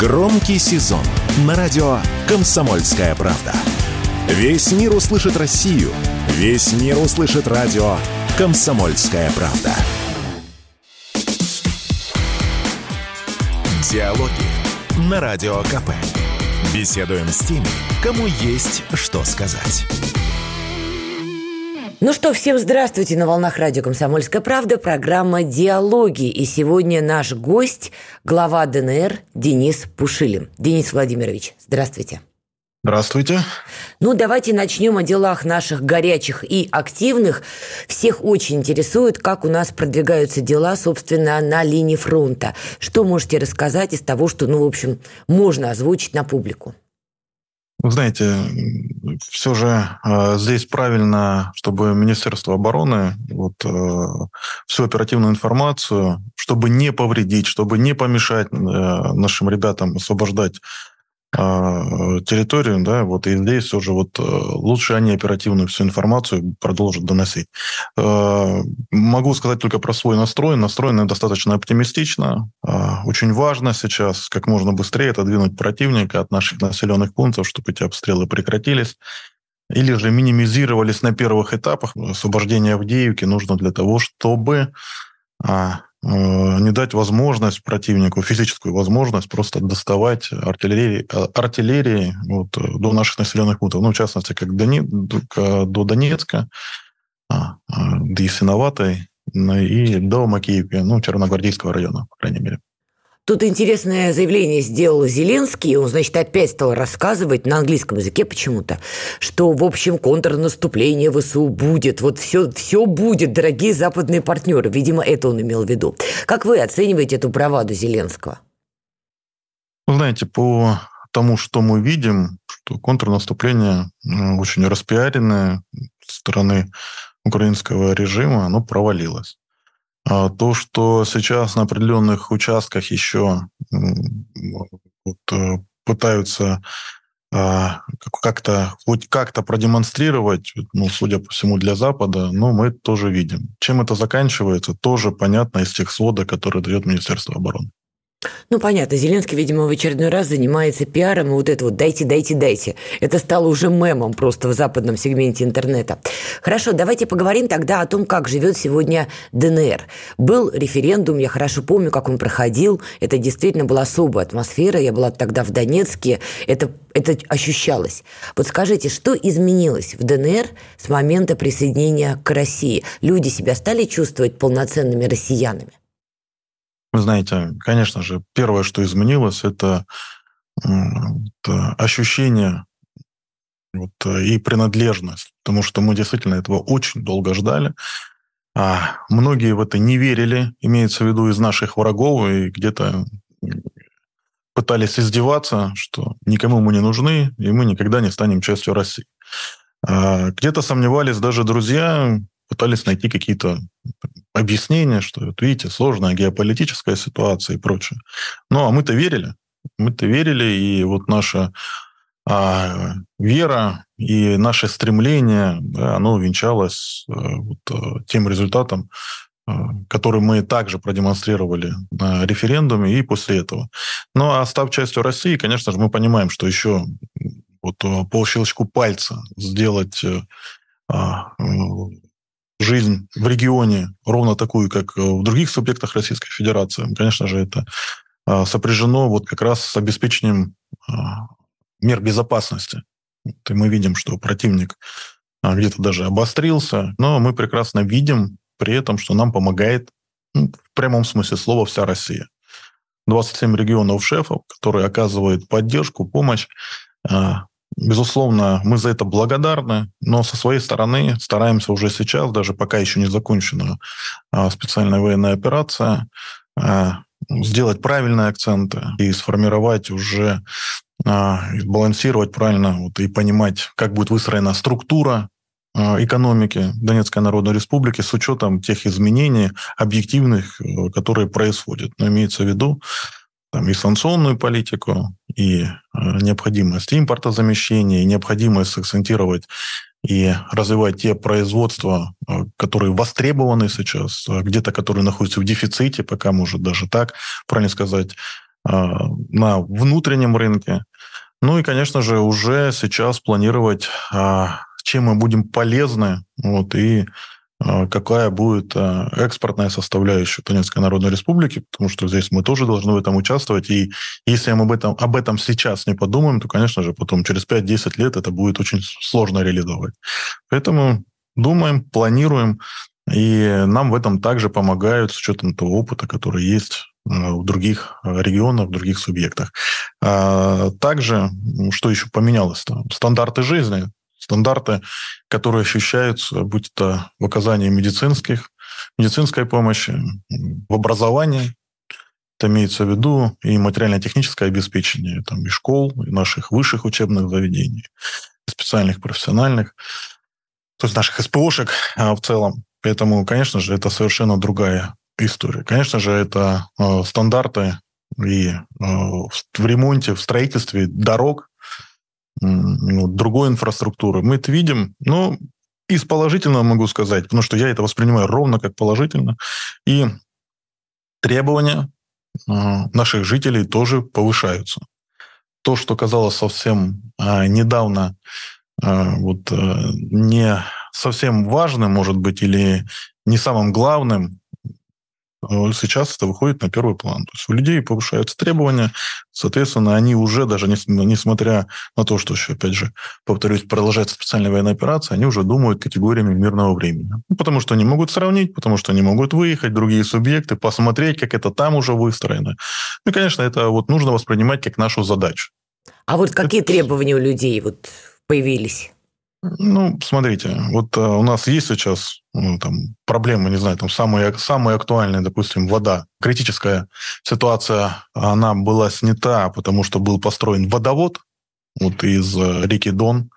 Громкий сезон на радио «Комсомольская правда». Весь мир услышит Россию. Весь мир услышит радио «Комсомольская правда». Диалоги на Радио КП. Беседуем с теми, кому есть что сказать. Ну что, всем здравствуйте на волнах радио «Комсомольская правда», программа «Диалоги». И сегодня наш гость, глава ДНР Денис Пушилин. Денис Владимирович, здравствуйте. Здравствуйте. Ну, давайте начнем о делах наших горячих и активных. Всех очень интересует, как у нас продвигаются дела, собственно, на линии фронта. Что можете рассказать из того, что, ну, в общем, можно озвучить на публику? Вы знаете, все же э, здесь правильно, чтобы Министерство обороны вот, э, всю оперативную информацию, чтобы не повредить, чтобы не помешать э, нашим ребятам освобождать территорию, да, вот и здесь уже вот э, лучше они оперативную всю информацию продолжат доносить. Э, могу сказать только про свой настрой. Настроены достаточно оптимистично. А, очень важно сейчас как можно быстрее отодвинуть противника от наших населенных пунктов, чтобы эти обстрелы прекратились или же минимизировались на первых этапах. Освобождение Авдеевки нужно для того, чтобы а, не дать возможность противнику, физическую возможность просто доставать артиллерии, э, артиллерии вот, э, до наших населенных пунктов. Ну, в частности, как Дони, до Донецка, а, до Ясиноватой и до Макеевки, ну, Черногвардейского района, по крайней мере. Тут интересное заявление сделал Зеленский, он, значит, опять стал рассказывать на английском языке почему-то, что, в общем, контрнаступление ВСУ будет, вот все, все будет, дорогие западные партнеры. Видимо, это он имел в виду. Как вы оцениваете эту браваду Зеленского? Вы знаете, по тому, что мы видим, что контрнаступление очень распиаренное стороны украинского режима, оно провалилось. А то, что сейчас на определенных участках еще вот, э, пытаются а, как-то хоть как-то продемонстрировать, ну, судя по всему, для Запада, но мы тоже видим. Чем это заканчивается, тоже понятно из тех сводок, которые дает Министерство обороны. Ну, понятно, Зеленский, видимо, в очередной раз занимается пиаром, и вот это вот «дайте, дайте, дайте». Это стало уже мемом просто в западном сегменте интернета. Хорошо, давайте поговорим тогда о том, как живет сегодня ДНР. Был референдум, я хорошо помню, как он проходил. Это действительно была особая атмосфера. Я была тогда в Донецке. Это, это ощущалось. Вот скажите, что изменилось в ДНР с момента присоединения к России? Люди себя стали чувствовать полноценными россиянами? Вы знаете, конечно же, первое, что изменилось, это, это ощущение вот, и принадлежность, потому что мы действительно этого очень долго ждали. А многие в это не верили, имеется в виду из наших врагов, и где-то пытались издеваться, что никому мы не нужны, и мы никогда не станем частью России. А где-то сомневались даже друзья, пытались найти какие-то объяснения, что, вот видите, сложная геополитическая ситуация и прочее. Ну, а мы-то верили. Мы-то верили, и вот наша а, вера и наше стремление, да, оно венчалось а, вот, а, тем результатом, а, который мы также продемонстрировали на референдуме и после этого. Ну, а став частью России, конечно же, мы понимаем, что еще вот по щелчку пальца сделать а, жизнь в регионе ровно такую, как э, в других субъектах Российской Федерации, конечно же, это а, сопряжено вот как раз с обеспечением а, мер безопасности. И мы видим, что противник а, где-то даже обострился, но мы прекрасно видим при этом, что нам помогает ну, в прямом смысле слова вся Россия. 27 регионов шефов, которые оказывают поддержку, помощь Безусловно, мы за это благодарны, но со своей стороны стараемся уже сейчас, даже пока еще не закончена а, специальная военная операция, а, сделать правильные акценты и сформировать уже, а, балансировать правильно вот, и понимать, как будет выстроена структура экономики Донецкой Народной Республики с учетом тех изменений объективных, э, которые происходят. Но имеется в виду, там, и санкционную политику, и э, необходимость импортозамещения, и необходимость акцентировать и развивать те производства, э, которые востребованы сейчас, э, где-то которые находятся в дефиците, пока может даже так, правильно сказать, на внутреннем рынке. Ну и, конечно же, уже сейчас планировать, чем мы будем полезны, вот, и а, какая будет а, экспортная составляющая Донецкой Народной Республики, потому что здесь мы тоже должны в этом участвовать. И если мы об этом, об этом сейчас не подумаем, то, конечно же, потом через 5-10 лет это будет очень сложно реализовать. Поэтому думаем, планируем, и нам в этом также помогают с учетом того опыта, который есть а, в других регионах, в других субъектах. Также, что еще поменялось? -то? Стандарты жизни стандарты, которые ощущаются, будь то в оказании медицинских, медицинской помощи, в образовании, это имеется в виду и материально-техническое обеспечение там, и школ, и наших высших учебных заведений, специальных профессиональных, то есть наших СПОшек а, в целом. Поэтому, конечно же, это совершенно другая история. Конечно же, это э, стандарты и э, в ремонте, в строительстве дорог, ну, другой инфраструктуры. Мы это видим, но из положительного могу сказать, потому что я это воспринимаю ровно как положительно. И требования а, наших жителей тоже повышаются. То, что казалось совсем а, недавно а, вот, не совсем важным, может быть, или не самым главным, Э, сейчас это выходит на первый план. То есть у людей повышаются требования, соответственно, они уже даже, несмотря на то, что еще, опять же, повторюсь, продолжается специальная военная операция, они уже думают категориями мирного времени. Ну, потому что они могут сравнить, потому что они могут выехать, другие субъекты, посмотреть, как это там уже выстроено. Ну, и, конечно, это вот нужно воспринимать как нашу задачу. А вот какие это... требования у людей вот появились? Ну, смотрите, вот а, у нас есть сейчас ну, там, проблемы, не знаю, там самые, самые актуальные, допустим, вода. Критическая ситуация, она была снята, потому что был построен водовод вот из э, реки Дон,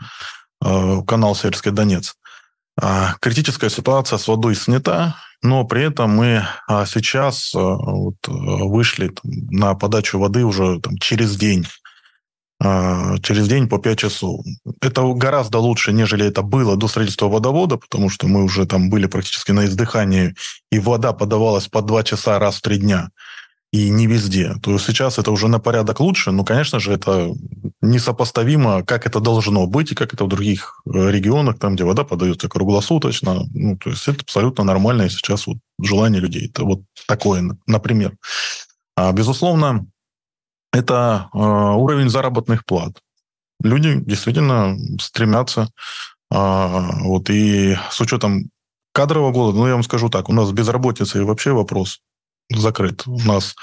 э, канал Северский Донец. А критическая ситуация с водой снята, но при этом мы а, сейчас вот, вышли там, на подачу воды уже там, через день через день по 5 часов. Это гораздо лучше, нежели это было до строительства водовода, потому что мы уже там были практически на издыхании, и вода подавалась по 2 часа раз в 3 дня. И не везде. То есть сейчас это уже на порядок лучше, но, конечно же, это несопоставимо, как это должно быть, и как это в других э, регионах, там, где вода подается круглосуточно. Ну, то есть это абсолютно нормальное сейчас вот желание людей. Это вот такое, например. А, безусловно, это э, уровень заработных плат. Люди действительно стремятся, э, вот и с учетом кадрового голода, ну, я вам скажу так, у нас безработица и вообще вопрос закрыт. У нас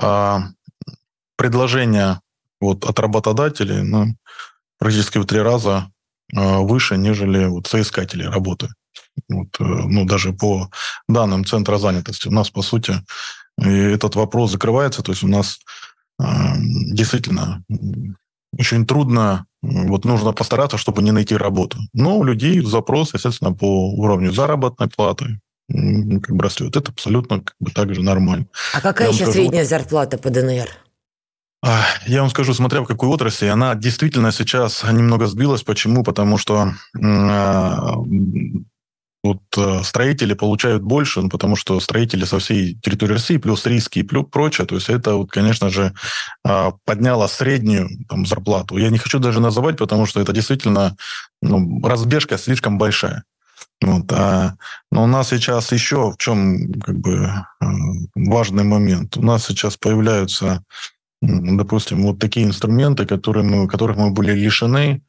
э, предложение вот от работодателей ну, практически в три раза выше, нежели вот соискателей работы. Вот, ну, даже по данным Центра занятости. У нас, по сути, этот вопрос закрывается. То есть у нас действительно очень трудно, вот нужно постараться, чтобы не найти работу. Но у людей запрос, естественно, по уровню заработной платы как бы растет. Это абсолютно как бы также нормально. А какая сейчас скажу, средняя зарплата по ДНР? Я вам скажу, смотря в какой отрасли, она действительно сейчас немного сбилась. Почему? Потому что а, вот э, строители получают больше, ну, потому что строители со всей территории России, плюс риски и плюс прочее. То есть это, вот, конечно же, а, подняло среднюю там, зарплату. Я не хочу даже называть, потому что это действительно ну, разбежка слишком большая. Вот, а, но у нас сейчас еще в чем как бы э, важный момент. У нас сейчас появляются, допустим, вот такие инструменты, которые мы, которых мы были лишены,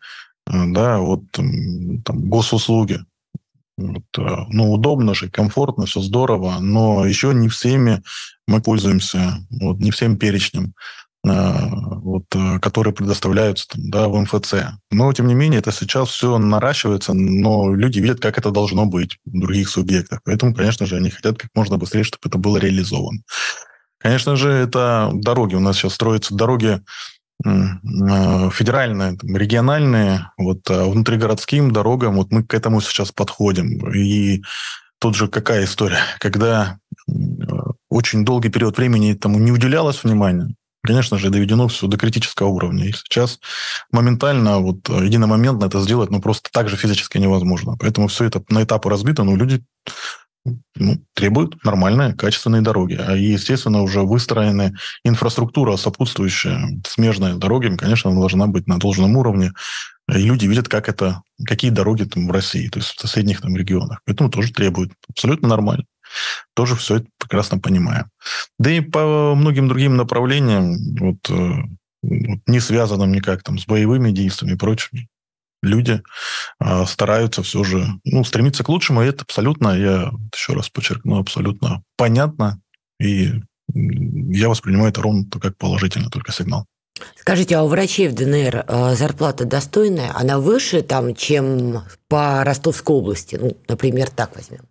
э, да, вот там, госуслуги. Вот, э, ну, удобно же, комфортно, все здорово, но еще не всеми мы пользуемся, вот, не всем перечнем, э, вот, э, которые предоставляются там, да, в МФЦ. Но, тем не менее, это сейчас все наращивается, но люди видят, как это должно быть в других субъектах. Поэтому, конечно же, они хотят как можно быстрее, чтобы это было реализовано. Конечно же, это дороги. У нас сейчас строятся дороги Э, федеральные, региональные, вот а внутригородским дорогам, вот мы к этому сейчас подходим. И тут же какая история, когда э, очень долгий период времени этому не уделялось внимания, конечно же, доведено все до критического уровня. И сейчас моментально, вот единомоментно это сделать, ну, просто так же физически невозможно. Поэтому все это на этапы разбито, но люди ну, требуют нормальные, качественные дороги. А, естественно, уже выстроены инфраструктура сопутствующая, смежная дорогам, конечно, должна быть на должном уровне. И люди видят, как это, какие дороги там в России, то есть в соседних там регионах. Поэтому тоже требуют. Абсолютно нормально. Тоже все это прекрасно понимаем. Да и по многим другим направлениям, вот, э, не связанным никак там с боевыми действиями и прочим, люди э, стараются все же ну, стремиться к лучшему, и это абсолютно, я еще раз подчеркну, абсолютно понятно, и я воспринимаю это ровно как положительный только сигнал. Скажите, а у врачей в ДНР э, зарплата достойная? Она выше, там, чем по Ростовской области? Ну, например, так возьмем.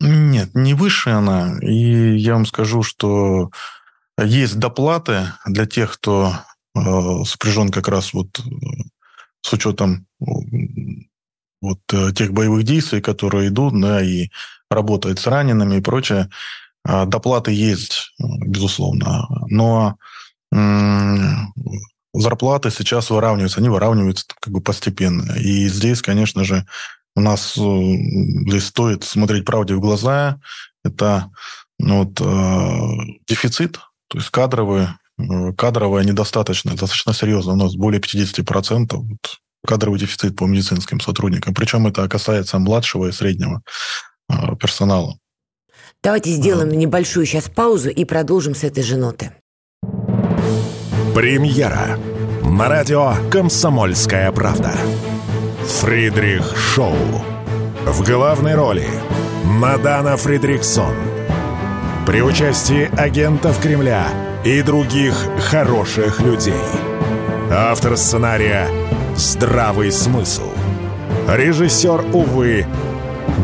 Нет, не выше она. И я вам скажу, что есть доплаты для тех, кто э, сопряжен как раз вот с учетом вот э, тех боевых действий, которые идут, да, и работает с ранеными и прочее, а, доплаты есть, безусловно, но зарплаты сейчас выравниваются, они выравниваются как бы постепенно. И здесь, конечно же, у нас э, здесь стоит смотреть правде в глаза. Это ну, вот, э, дефицит, то есть кадровый, кадровая недостаточность, достаточно серьезно. У нас более 50% вот, кадровый дефицит по медицинским сотрудникам. Причем это касается младшего и среднего э, персонала. Давайте сделаем а... небольшую сейчас паузу и продолжим с этой же ноты. Премьера на радио «Комсомольская правда». Фридрих Шоу. В главной роли Мадана Фридрихсон. При участии агентов Кремля – и других хороших людей. Автор сценария «Здравый смысл». Режиссер, увы,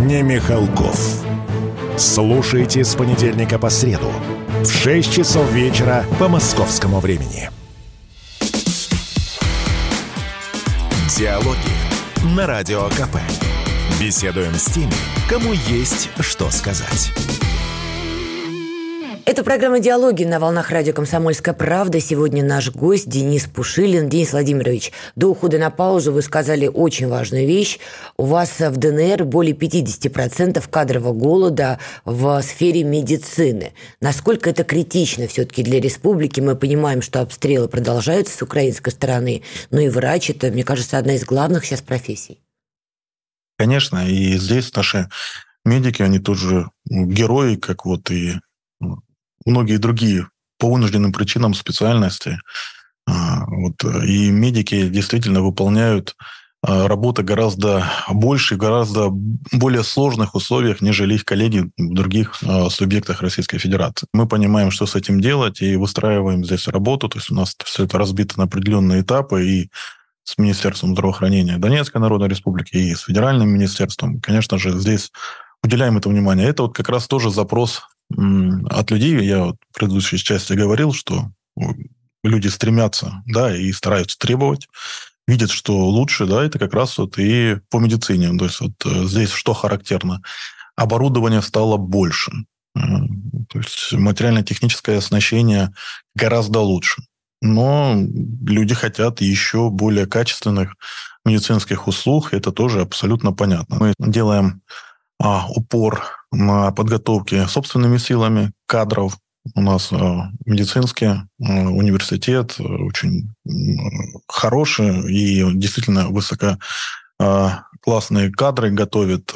не Михалков. Слушайте с понедельника по среду в 6 часов вечера по московскому времени. Диалоги на Радио КП. Беседуем с теми, кому есть что сказать. Это программа «Диалоги» на волнах радио «Комсомольская правда». Сегодня наш гость Денис Пушилин. Денис Владимирович, до ухода на паузу вы сказали очень важную вещь. У вас в ДНР более 50% кадрового голода в сфере медицины. Насколько это критично все-таки для республики? Мы понимаем, что обстрелы продолжаются с украинской стороны, но и врач – это, мне кажется, одна из главных сейчас профессий. Конечно, и здесь наши медики, они тоже герои, как вот и многие другие по вынужденным причинам специальности. А, вот, и медики действительно выполняют а, работы гораздо больше, гораздо более сложных условиях, нежели их коллеги в других а, субъектах Российской Федерации. Мы понимаем, что с этим делать, и выстраиваем здесь работу. То есть у нас все это разбито на определенные этапы, и с Министерством здравоохранения Донецкой Народной Республики, и с Федеральным министерством. Конечно же, здесь уделяем это внимание. Это вот как раз тоже запрос от людей, я вот в предыдущей части говорил, что люди стремятся, да, и стараются требовать, видят, что лучше, да, это как раз вот и по медицине. То есть вот э, здесь что характерно? Оборудование стало больше. То есть материально-техническое оснащение гораздо лучше. Но люди хотят еще более качественных медицинских услуг, это тоже абсолютно понятно. Мы делаем упор на подготовке собственными силами кадров. У нас а, медицинский а, университет э, очень хороший и действительно высоко классные кадры готовят.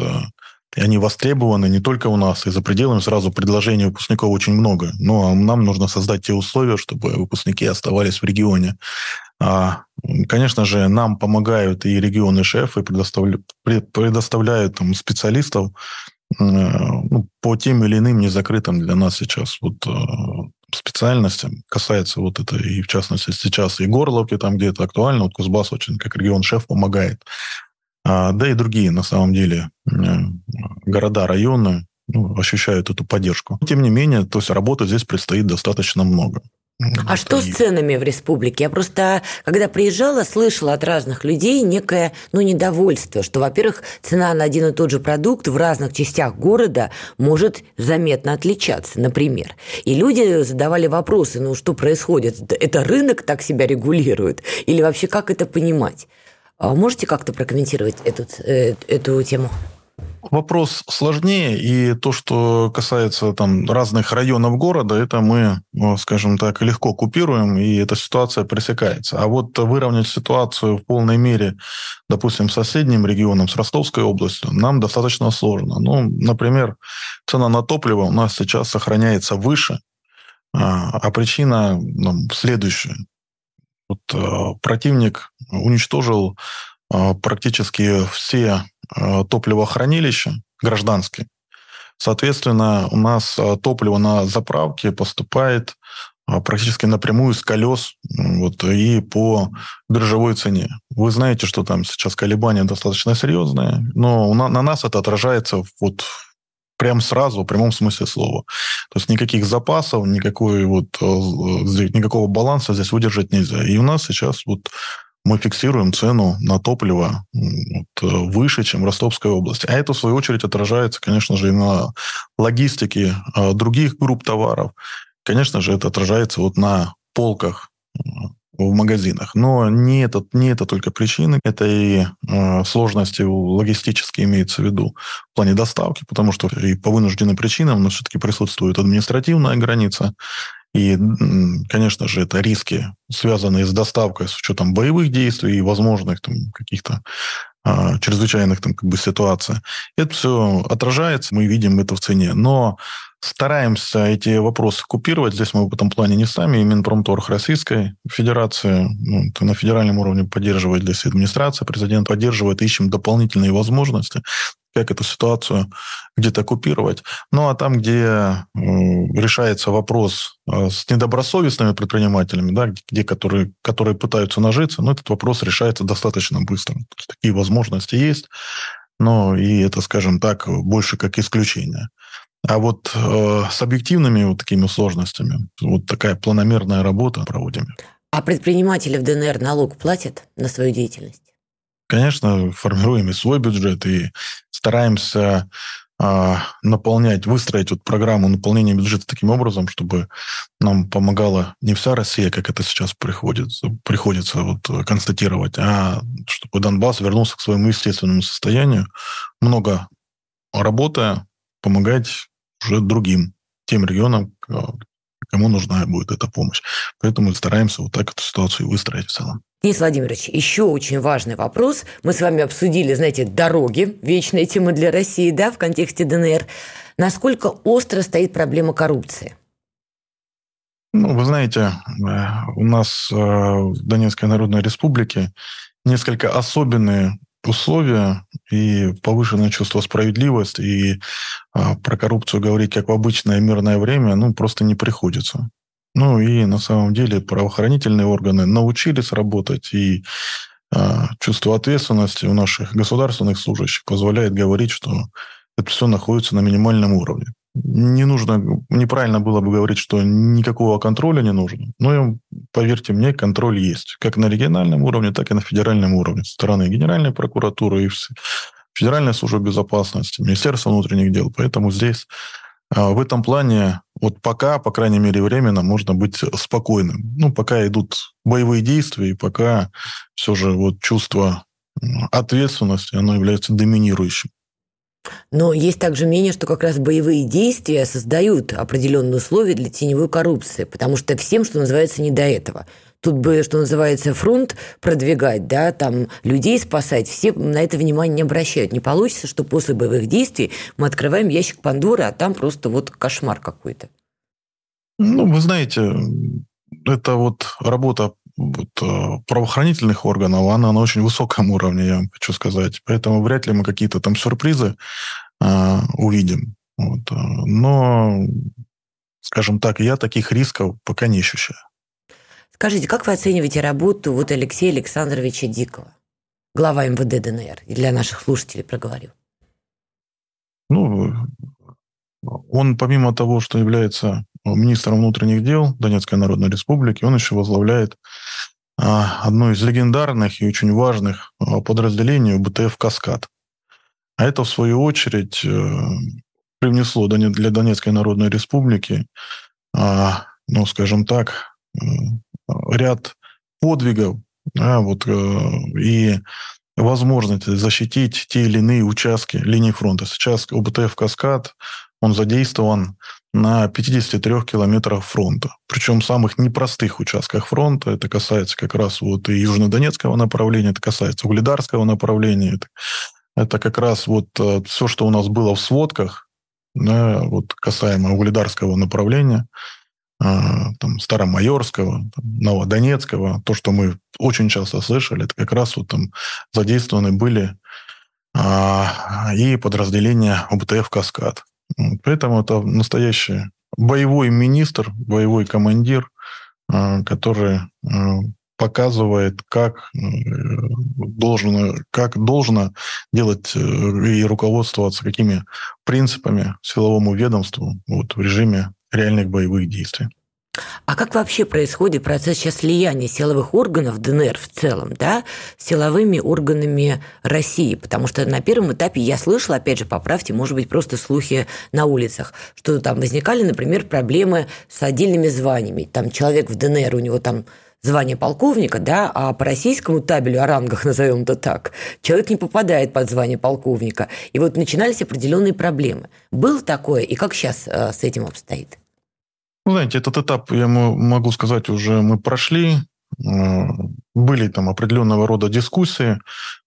И они востребованы не только у нас, и за пределами сразу предложений выпускников очень много. Но нам нужно создать те условия, чтобы выпускники оставались в регионе. Конечно же, нам помогают и регионы шефы, предоставляют, предоставляют там, специалистов э, ну, по тем или иным незакрытым для нас сейчас вот э, специальностям. Касается вот это и, в частности, сейчас и Горловки, там где это актуально, вот Кузбасс очень как регион шеф помогает. А, да и другие, на самом деле, э, города, районы ну, ощущают эту поддержку. Тем не менее, то есть работы здесь предстоит достаточно много. А что с ценами в республике? Я просто, когда приезжала, слышала от разных людей некое ну, недовольство, что, во-первых, цена на один и тот же продукт в разных частях города может заметно отличаться, например. И люди задавали вопросы, ну что происходит? Это рынок так себя регулирует? Или вообще как это понимать? А можете как-то прокомментировать эту, э, эту тему? Вопрос сложнее, и то, что касается там разных районов города, это мы, ну, скажем так, легко купируем, и эта ситуация пресекается. А вот выровнять ситуацию в полной мере, допустим, с соседним регионом, с Ростовской областью, нам достаточно сложно. Ну, например, цена на топливо у нас сейчас сохраняется выше, а, а причина ну, следующая. Вот, э, противник уничтожил практически все Э, топливохранилища гражданские. Соответственно, у нас э, топливо на заправке поступает э, практически напрямую с колес вот, и по биржевой цене. Вы знаете, что там сейчас колебания достаточно серьезные, но на, на нас это отражается вот прям сразу, в прямом смысле слова. То есть никаких запасов, никакой вот, никакого баланса здесь выдержать нельзя. И у нас сейчас вот мы фиксируем цену на топливо вот, э, выше, чем в Ростовской области. А это, в свою очередь, отражается, конечно же, и на логистике э, других групп товаров. Конечно же, это отражается вот на полках в магазинах. Но не это, не это только причины, это и э, сложности логистические имеется в виду в плане доставки, потому что и по вынужденным причинам, но все-таки присутствует административная граница, и, конечно же, это риски, связанные с доставкой с учетом боевых действий и возможных там, каких-то а, чрезвычайных там, как бы, ситуаций. Это все отражается, мы видим это в цене. Но стараемся эти вопросы купировать. Здесь мы в этом плане не сами, и Минпромторг Российской Федерации ну, на федеральном уровне поддерживает здесь администрация, президент поддерживает, ищем дополнительные возможности как эту ситуацию где-то купировать. Ну, а там, где решается вопрос э, с недобросовестными предпринимателями, да, где, которые, которые пытаются нажиться, ну, этот вопрос решается достаточно быстро. Такие возможности есть, но и это, скажем так, больше как исключение. А вот э, с объективными вот такими сложностями вот такая планомерная работа проводим. А предприниматели в ДНР налог платят на свою деятельность? Конечно, формируем и свой бюджет, и стараемся а, наполнять, выстроить вот программу наполнения бюджета таким образом, чтобы нам помогала не вся Россия, как это сейчас приходится, приходится вот констатировать, а чтобы Донбасс вернулся к своему естественному состоянию, много работая, помогать уже другим, тем регионам, кому нужна будет эта помощь. Поэтому стараемся вот так эту ситуацию выстроить в целом. Денис Владимирович, еще очень важный вопрос. Мы с вами обсудили, знаете, дороги, вечная тема для России, да, в контексте ДНР. Насколько остро стоит проблема коррупции? Ну, вы знаете, э, у нас э, в Донецкой Народной Республике несколько особенные условия и повышенное чувство справедливости, и а, про коррупцию говорить как в обычное мирное время, ну, просто не приходится. Ну, и на самом деле правоохранительные органы научились работать, и а, чувство ответственности у наших государственных служащих позволяет говорить, что это все находится на минимальном уровне не нужно, неправильно было бы говорить, что никакого контроля не нужно. Но, поверьте мне, контроль есть. Как на региональном уровне, так и на федеральном уровне. Со стороны Генеральной прокуратуры и Федеральной службы безопасности, Министерства внутренних дел. Поэтому здесь а, в этом плане вот пока, по крайней мере, временно можно быть спокойным. Ну, пока идут боевые действия, и пока все же вот чувство ответственности, оно является доминирующим. Но есть также мнение, что как раз боевые действия создают определенные условия для теневой коррупции, потому что всем, что называется, не до этого. Тут бы, что называется, фронт продвигать, да, там людей спасать, все на это внимание не обращают. Не получится, что после боевых действий мы открываем ящик Пандоры, а там просто вот кошмар какой-то. Ну, вы знаете, это вот работа вот, э, правоохранительных органов, она на очень высоком уровне, я вам хочу сказать. Поэтому вряд ли мы какие-то там сюрпризы а, увидим. Вот. Э, но, скажем так, я таких рисков пока не ощущаю. Скажите, как вы оцениваете работу вот Алексея Александровича Дикого, глава МВД ДНР? И для наших слушателей проговорю. Ну, он помимо того, что является министром внутренних дел Донецкой Народной Республики, он еще возглавляет а, одно из легендарных и очень важных а, подразделений БТФ «Каскад». А это, в свою очередь, э, привнесло для Донецкой Народной Республики, а, ну, скажем так, ряд подвигов, да, вот, э, и возможность защитить те или иные участки линии фронта. Сейчас ОБТФ «Каскад», он задействован на 53 километрах фронта. Причем самых непростых участках фронта. Это касается как раз вот и Южнодонецкого направления, это касается Угледарского направления. Это, это как раз вот э, все, что у нас было в сводках, да, вот касаемо Угледарского направления, а, там, Старомайорского, там, Новодонецкого, то, что мы очень часто слышали, это как раз вот там задействованы были а, и подразделения ОБТФ «Каскад». Поэтому это настоящий боевой министр, боевой командир, а, который показывает, как должно, как должно делать э, и руководствоваться какими принципами силовому ведомству вот, в режиме реальных боевых действий. А как вообще происходит процесс сейчас слияния силовых органов ДНР в целом, да, с силовыми органами России? Потому что на первом этапе я слышала, опять же, поправьте, может быть, просто слухи на улицах, что там возникали, например, проблемы с отдельными званиями. Там человек в ДНР, у него там звание полковника, да, а по российскому табелю о рангах, назовем это так, человек не попадает под звание полковника. И вот начинались определенные проблемы. Было такое, и как сейчас э, с этим обстоит? Ну, знаете, этот этап, я могу сказать, уже мы прошли. Э, были там определенного рода дискуссии,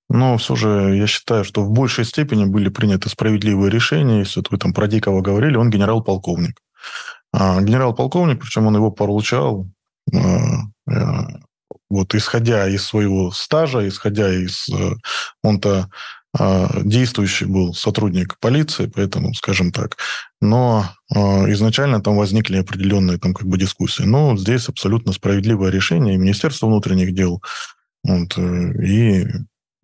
но все же я считаю, что в большей степени были приняты справедливые решения. Если вот вы там про Дикого говорили, он генерал-полковник. А генерал-полковник, причем он его получал э, э, вот исходя из своего стажа, исходя из... Он-то действующий был сотрудник полиции, поэтому, скажем так. Но а, изначально там возникли определенные там как бы дискуссии. Но здесь абсолютно справедливое решение и Министерство внутренних дел, вот, э, и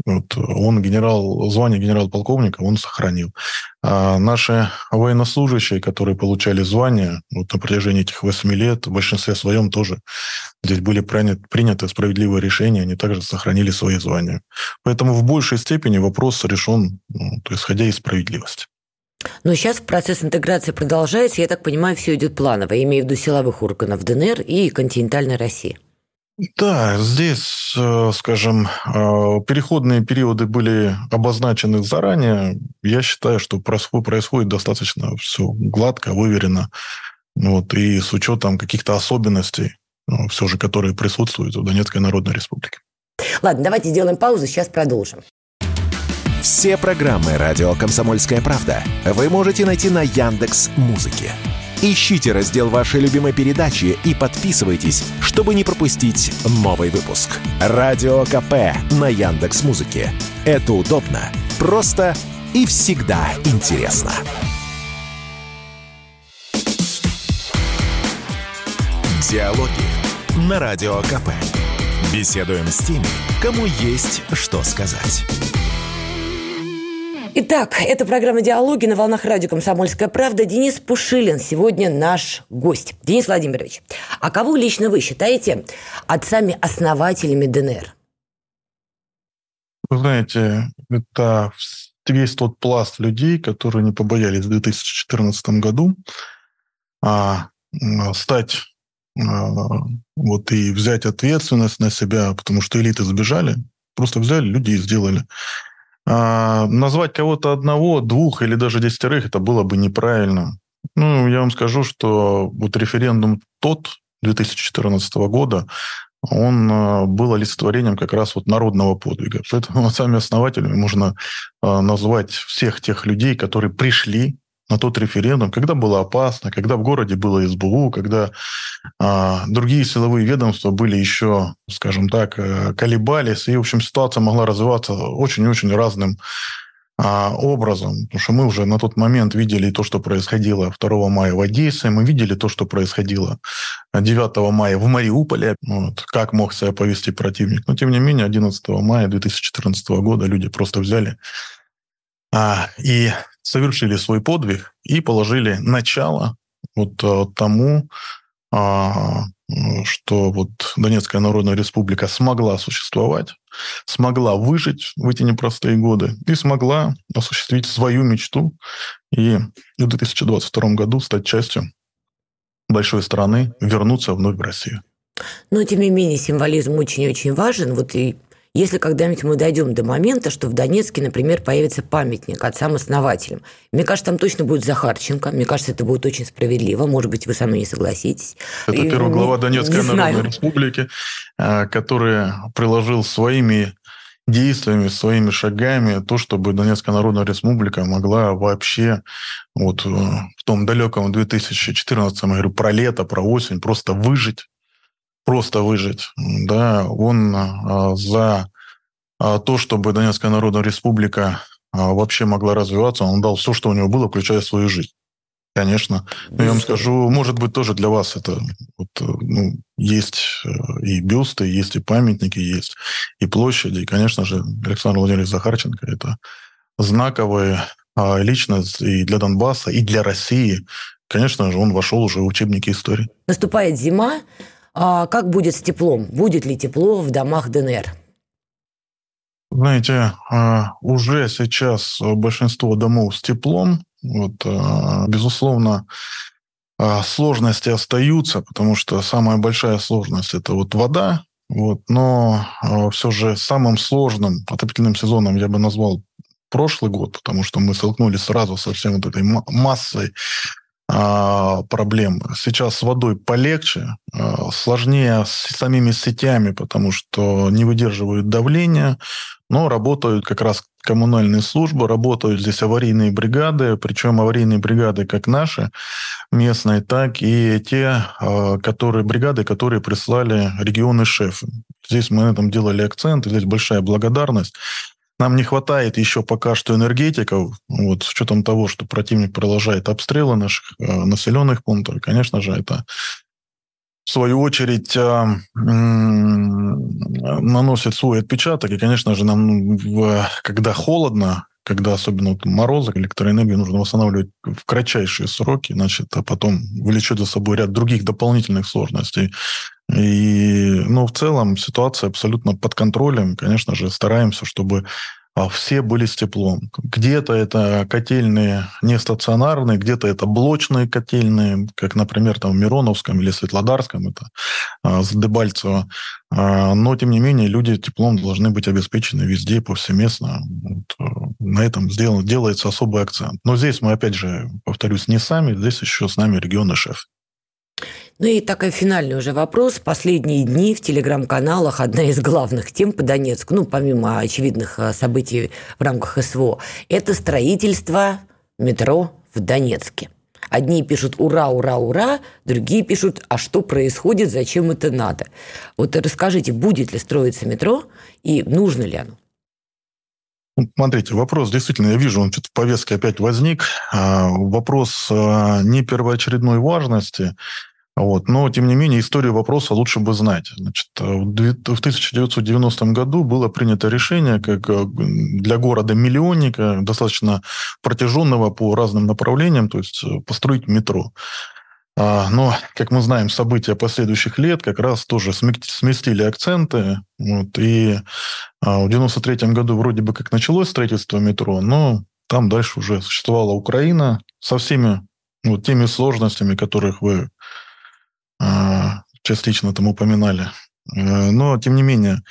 вот он генерал, звание генерал-полковника он сохранил. А наши военнослужащие, которые получали звание вот на протяжении этих восьми лет, в большинстве своем тоже здесь были приняты, приняты справедливые решения, они также сохранили свои звания. Поэтому в большей степени вопрос решен, ну, исходя из справедливости. Но сейчас процесс интеграции продолжается, я так понимаю, все идет планово, я имею в виду силовых органов ДНР и континентальной России. Да, здесь, э, скажем, э, переходные периоды были обозначены заранее. Я считаю, что происходит достаточно все гладко, выверено. Вот, и с учетом каких-то особенностей, ну, все же, которые присутствуют в Донецкой Народной Республике. Ладно, давайте сделаем паузу, сейчас продолжим. Все программы «Радио Комсомольская правда» вы можете найти на Яндекс Музыке. Ищите раздел вашей любимой передачи и подписывайтесь, чтобы не пропустить новый выпуск. Радио КП на Яндекс Музыке. Это удобно, просто и всегда интересно. Диалоги на Радио КП. Беседуем с теми, кому есть что сказать. Итак, это программа «Диалоги» на волнах радио «Комсомольская правда». Денис Пушилин сегодня наш гость. Денис Владимирович, а кого лично вы считаете отцами-основателями ДНР? Вы знаете, это весь тот пласт людей, которые не побоялись в 2014 году а, стать а, вот и взять ответственность на себя, потому что элиты сбежали, просто взяли людей и сделали. А, назвать кого-то одного, двух или даже десятерых это было бы неправильно. Ну, я вам скажу, что вот референдум тот 2014 года, он а, был олицетворением как раз вот народного подвига. Поэтому сами основателями можно а, назвать всех тех людей, которые пришли на тот референдум, когда было опасно, когда в городе было СБУ, когда а, другие силовые ведомства были еще, скажем так, э, колебались, и, в общем, ситуация могла развиваться очень-очень разным а, образом, потому что мы уже на тот момент видели то, что происходило 2 мая в Одессе, мы видели то, что происходило 9 мая в Мариуполе, вот, как мог себя повести противник. Но, тем не менее, 11 мая 2014 года люди просто взяли а, и совершили свой подвиг и положили начало вот а, тому, а, что вот Донецкая Народная Республика смогла существовать, смогла выжить в эти непростые годы и смогла осуществить свою мечту и в 2022 году стать частью большой страны, вернуться вновь в Россию. Но, тем не менее, символизм очень-очень важен. Вот и если когда-нибудь мы дойдем до момента, что в Донецке, например, появится памятник отцам-основателям. Мне кажется, там точно будет Захарченко. Мне кажется, это будет очень справедливо. Может быть, вы со мной не согласитесь. Это И, первый глава Донецкой не Народной знаю. Республики, э, который приложил своими действиями, своими шагами то, чтобы Донецкая Народная Республика могла вообще вот э, в том далеком 2014, я говорю, про лето, про осень, просто выжить, просто выжить. Да, он э, за э, то, чтобы Донецкая Народная Республика вообще могла развиваться, он дал все, что у него было, включая свою жизнь. Конечно. Но я вам скажу, может быть, тоже для вас это вот, ну, есть э, и бюсты, есть и памятники, есть и площади. И, конечно же, Александр Владимирович Захарченко – это знаковая а, личность и для Донбасса, и для России. Конечно же, он вошел уже в учебники истории. Наступает зима. А как будет с теплом? Будет ли тепло в домах ДНР? Знаете, а, уже сейчас большинство домов с теплом, вот, а, безусловно, а, сложности остаются, потому что самая большая сложность – это вот вода, вот, но а, все же самым сложным отопительным сезоном я бы назвал прошлый год, потому что мы столкнулись сразу со всем вот этой массой проблем. Сейчас с водой полегче, сложнее с самими сетями, потому что не выдерживают давления, но работают как раз коммунальные службы, работают здесь аварийные бригады, причем аварийные бригады как наши местные, так и те а, которые, бригады, которые прислали регионы шефы. Здесь мы на этом делали акцент, здесь большая благодарность. Нам не хватает еще пока что энергетиков, вот, с учетом того, что противник продолжает обстрелы наших э, населенных пунктов. Конечно же, это в свою очередь, а, наносит свой отпечаток. И, конечно же, нам, когда холодно, когда особенно вот морозы, электроэнергию нужно восстанавливать в кратчайшие сроки, значит, а потом влечет за собой ряд других дополнительных сложностей. И, ну, в целом ситуация абсолютно под контролем. Конечно же, стараемся, чтобы все были с теплом. Где-то это котельные не стационарные, где-то это блочные котельные, как, например, там в Мироновском или Светлодарском, это а, с Дебальцево. А, но, тем не менее, люди теплом должны быть обеспечены везде, повсеместно. Вот, э, на этом сделан, делается особый акцент. Но здесь мы, опять же, повторюсь, не сами, здесь еще с нами регионы шеф. Ну и такой финальный уже вопрос. Последние дни в телеграм-каналах одна из главных тем по Донецку, ну, помимо очевидных э, событий в рамках СВО, это строительство метро в Донецке. Одни пишут «Ура, ура, ура», другие пишут «А что происходит? Зачем это надо?» Вот расскажите, будет ли строиться метро и нужно ли оно? Ну, смотрите, вопрос действительно, я вижу, он что-то в повестке опять возник. А, вопрос а, не первоочередной важности. Вот. Но, тем не менее, историю вопроса лучше бы знать. Значит, э, в 1990 году было принято решение, как для города-миллионника, достаточно протяженного по разным направлениям, то есть э, построить метро. А, но, как мы знаем, события последующих лет как раз тоже сместили акценты. Вот, и а, в 1993 году вроде бы как началось строительство метро, но там дальше уже существовала Украина со всеми вот теми сложностями, которых вы а, частично там упоминали. Э, но, тем не менее,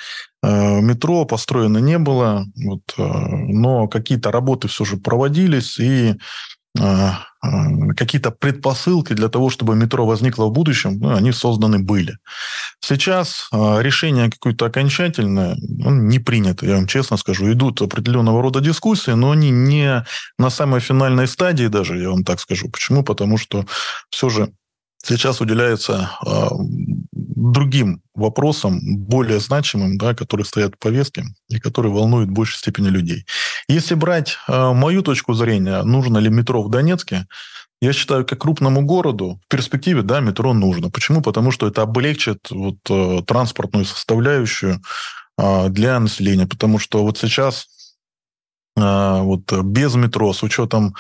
э, метро построено не было, вот, э, но какие-то работы все же проводились, и какие-то предпосылки для того, чтобы метро возникло в будущем, ну, они созданы были. Сейчас решение какое-то окончательное ну, не принято, я вам честно скажу. Идут определенного рода дискуссии, но они не на самой финальной стадии даже, я вам так скажу. Почему? Потому что все же сейчас уделяется э, другим вопросам, более значимым, да, которые стоят в повестке и которые волнуют в большей степени людей. Если брать э, мою точку зрения, нужно ли метро в Донецке, я считаю, как крупному городу в перспективе, да, метро нужно. Почему? Потому что это облегчит вот, э, транспортную составляющую э, для населения. Потому что вот сейчас э, вот без метро, с учетом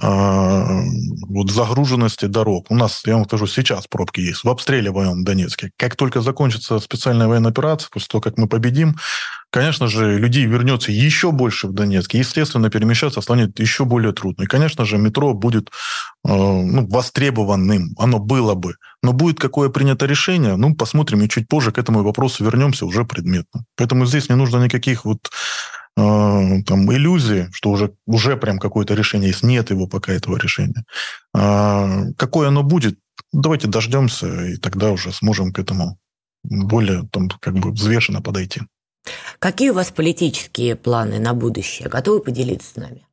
вот загруженности дорог. У нас, я вам скажу, сейчас пробки есть в обстреливаемом Донецке. Как только закончится специальная военная операция, после того, как мы победим, конечно же, людей вернется еще больше в Донецк. Естественно, перемещаться станет еще более трудно. И, конечно же, метро будет э, ну, востребованным. Оно было бы. Но будет какое принято решение, ну, посмотрим, и чуть позже к этому вопросу вернемся уже предметно. Поэтому здесь не нужно никаких вот там иллюзий, что уже, уже прям какое-то решение есть. Нет его пока, этого решения. А, какое оно будет, давайте дождемся, и тогда уже сможем к этому более там, как бы взвешенно подойти. Какие у вас политические планы на будущее? Готовы поделиться с нами?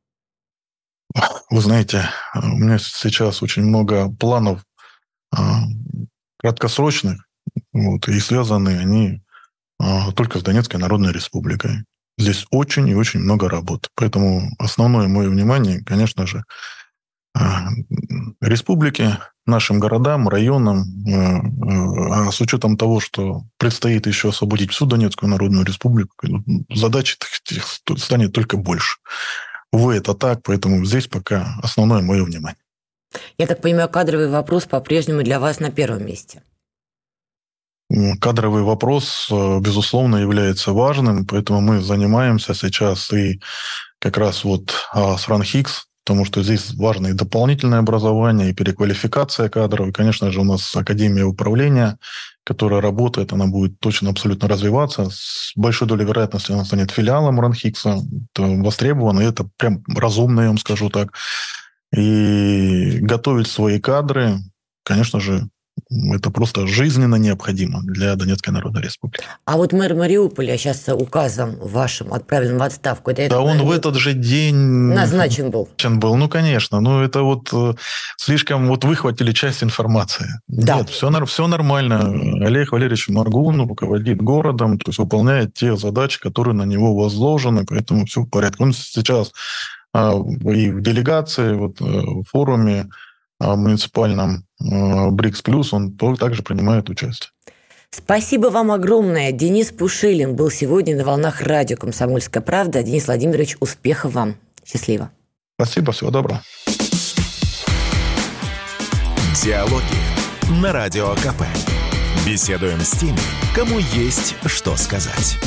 Вы знаете, у меня сейчас очень много планов а, краткосрочных, вот, и связаны они а, только с Донецкой Народной Республикой. Здесь очень и очень много работы. Поэтому основное мое внимание, конечно же, а, республики, нашим городам, районам, э, э, а с учетом того, что предстоит еще освободить всю Донецкую Народную Республику, ну, задач станет только больше. Увы, это так, поэтому здесь пока основное мое внимание. Я так понимаю, кадровый вопрос по-прежнему для вас на первом месте. Кадровый вопрос, э, безусловно, является важным, поэтому мы занимаемся сейчас и как раз вот а, с РАНХИКС, потому что здесь важно и дополнительное образование, и переквалификация кадров. И, конечно же, у нас Академия управления, которая работает, она будет точно абсолютно развиваться. С большой долей вероятности она станет филиалом Ранхикса. Это востребовано, и это прям разумно, я вам скажу так. И готовить свои кадры, конечно же, это просто жизненно необходимо для Донецкой Народной Республики. А вот мэр Мариуполя сейчас указом вашим отправлен в отставку. Это, да он в этот же день... Назначен был. был. Ну, конечно. Ну, это вот э, слишком вот выхватили часть информации. Да. Нет, все, все нормально. Олег Валерьевич Маргун руководит городом, то есть выполняет те задачи, которые на него возложены, поэтому все в порядке. Он сейчас а, и в делегации, вот, э, в форуме муниципальном э, БРИКС Плюс, он также принимает участие. Спасибо вам огромное. Денис Пушилин был сегодня на волнах радио «Комсомольская правда». Денис Владимирович, успехов вам. Счастливо. Спасибо, всего доброго. Диалоги на Радио КП. Беседуем с теми, кому есть что сказать.